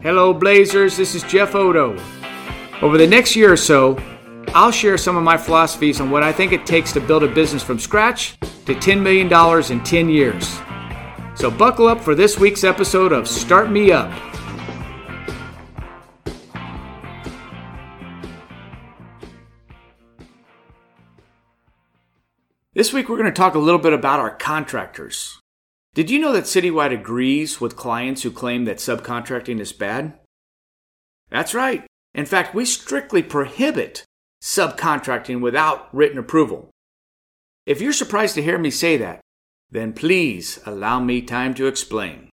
Hello, Blazers. This is Jeff Oddo. Over the next year or so, I'll share some of my philosophies on what I think it takes to build a business from scratch to $10 million in 10 years. So, buckle up for this week's episode of Start Me Up. This week, we're going to talk a little bit about our contractors. Did you know that Citywide agrees with clients who claim that subcontracting is bad? That's right. In fact, we strictly prohibit subcontracting without written approval. If you're surprised to hear me say that, then please allow me time to explain.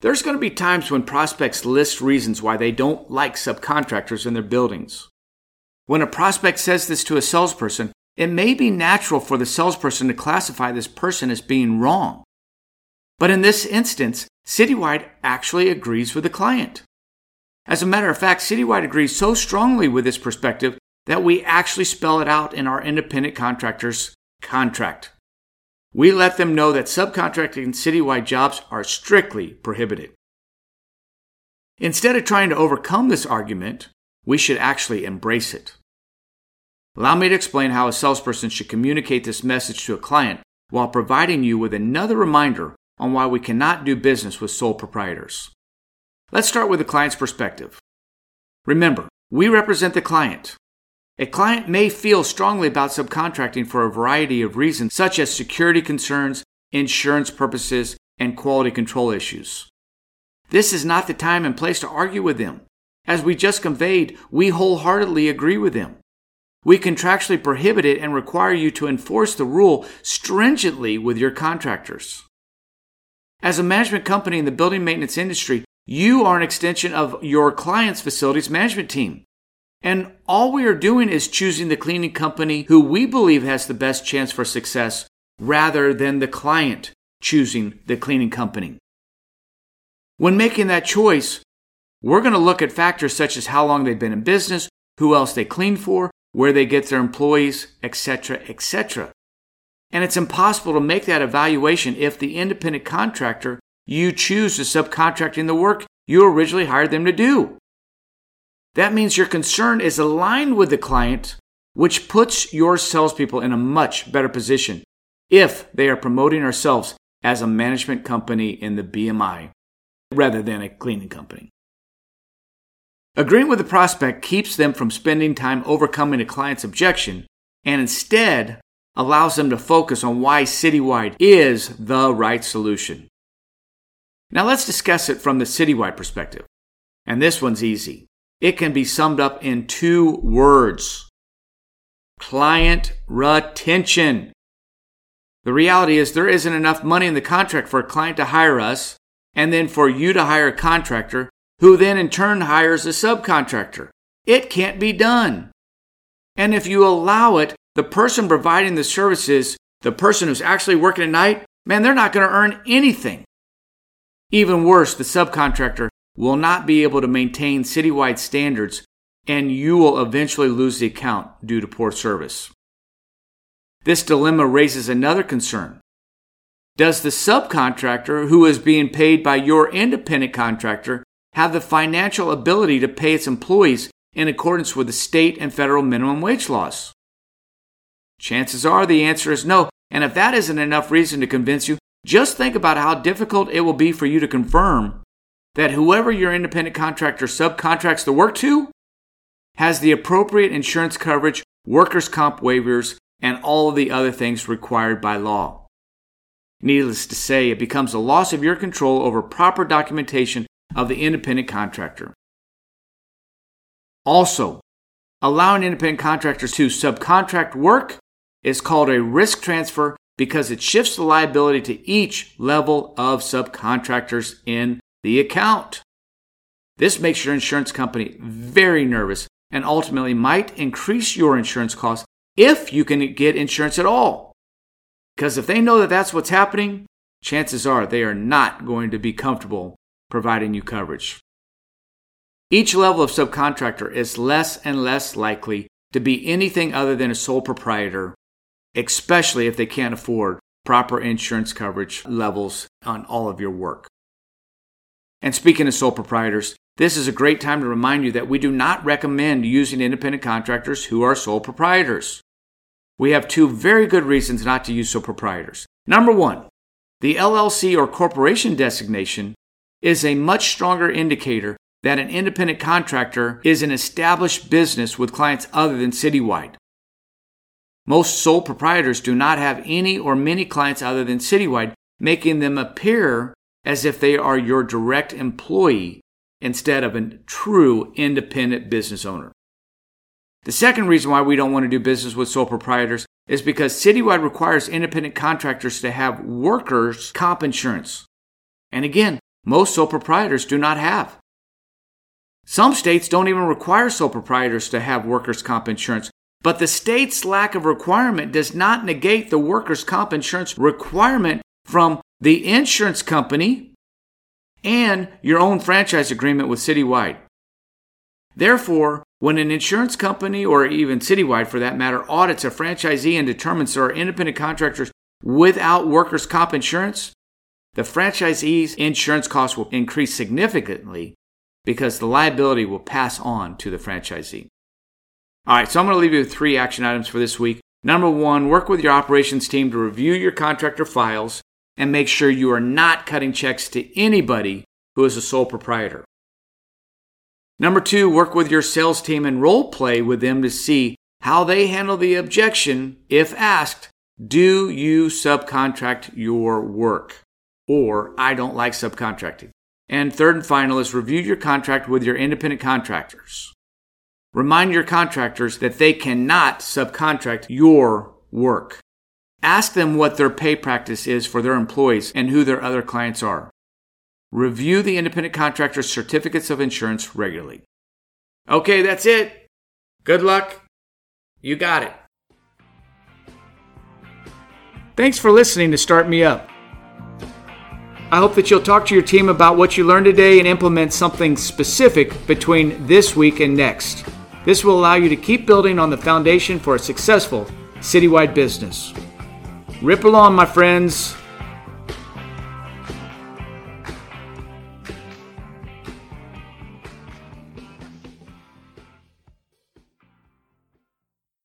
There's going to be times when prospects list reasons why they don't like subcontractors in their buildings. When a prospect says this to a salesperson, it may be natural for the salesperson to classify this person as being wrong. But in this instance, Citywide actually agrees with the client. As a matter of fact, Citywide agrees so strongly with this perspective that we actually spell it out in our independent contractors contract. We let them know that subcontracting citywide jobs are strictly prohibited. Instead of trying to overcome this argument, we should actually embrace it. Allow me to explain how a salesperson should communicate this message to a client while providing you with another reminder on why we cannot do business with sole proprietors. Let's start with the client's perspective. Remember, we represent the client. A client may feel strongly about subcontracting for a variety of reasons, such as security concerns, insurance purposes, and quality control issues. This is not the time and place to argue with them. As we just conveyed, we wholeheartedly agree with them. We contractually prohibit it and require you to enforce the rule stringently with your contractors. As a management company in the building maintenance industry, you are an extension of your client's facilities management team. And all we are doing is choosing the cleaning company who we believe has the best chance for success rather than the client choosing the cleaning company. When making that choice, we're going to look at factors such as how long they've been in business, who else they clean for, where they get their employees, etc., etc. And it's impossible to make that evaluation if the independent contractor you choose to subcontract in the work you originally hired them to do. That means your concern is aligned with the client, which puts your salespeople in a much better position if they are promoting ourselves as a management company in the BMI rather than a cleaning company. Agreeing with the prospect keeps them from spending time overcoming a client's objection and instead allows them to focus on why Citywide is the right solution. Now let's discuss it from the Citywide perspective. And this one's easy. It can be summed up in two words client retention. The reality is there isn't enough money in the contract for a client to hire us and then for you to hire a contractor who then in turn hires a subcontractor. It can't be done. And if you allow it, the person providing the services, the person who's actually working at night, man, they're not going to earn anything. Even worse, the subcontractor will not be able to maintain citywide standards and you will eventually lose the account due to poor service. This dilemma raises another concern. Does the subcontractor who is being paid by your independent contractor have the financial ability to pay its employees in accordance with the state and federal minimum wage laws? Chances are the answer is no. And if that isn't enough reason to convince you, just think about how difficult it will be for you to confirm that whoever your independent contractor subcontracts the work to has the appropriate insurance coverage, workers' comp waivers, and all of the other things required by law. Needless to say, it becomes a loss of your control over proper documentation of the independent contractor. Also, allowing independent contractors to subcontract work is called a risk transfer because it shifts the liability to each level of subcontractors in the account. This makes your insurance company very nervous and ultimately might increase your insurance costs if you can get insurance at all. Because if they know that that's what's happening, chances are they are not going to be comfortable providing you coverage. Each level of subcontractor is less and less likely to be anything other than a sole proprietor, especially if they can't afford proper insurance coverage levels on all of your work. And speaking of sole proprietors, this is a great time to remind you that we do not recommend using independent contractors who are sole proprietors. We have two very good reasons not to use sole proprietors. Number one, the LLC or corporation designation is a much stronger indicator that an independent contractor is an established business with clients other than Citywide. Most sole proprietors do not have any or many clients other than Citywide, making them appear as if they are your direct employee instead of a true independent business owner. The second reason why we don't want to do business with sole proprietors is because Citywide requires independent contractors to have workers' comp insurance. And again, most sole proprietors do not have. Some states don't even require sole proprietors to have workers' comp insurance, but the state's lack of requirement does not negate the workers' comp insurance requirement from the insurance company and your own franchise agreement with Citywide. Therefore, when an insurance company, or even Citywide for that matter, audits a franchisee and determines there are independent contractors without workers' comp insurance, the franchisee's insurance costs will increase significantly because the liability will pass on to the franchisee. All right, so I'm going to leave you with three action items for this week. Number one, work with your operations team to review your contractor files and make sure you are not cutting checks to anybody who is a sole proprietor. Number two, work with your sales team and role play with them to see how they handle the objection if asked, Do you subcontract your work? Or I don't like subcontracting. And third and final is review your contract with your independent contractors. Remind your contractors that they cannot subcontract your work. Ask them what their pay practice is for their employees and who their other clients are. Review the independent contractor's certificates of insurance regularly. Okay, that's it. Good luck. You got it. Thanks for listening to Start Me Up. I hope that you'll talk to your team about what you learned today and implement something specific between this week and next. This will allow you to keep building on the foundation for a successful citywide business. Rip along, my friends.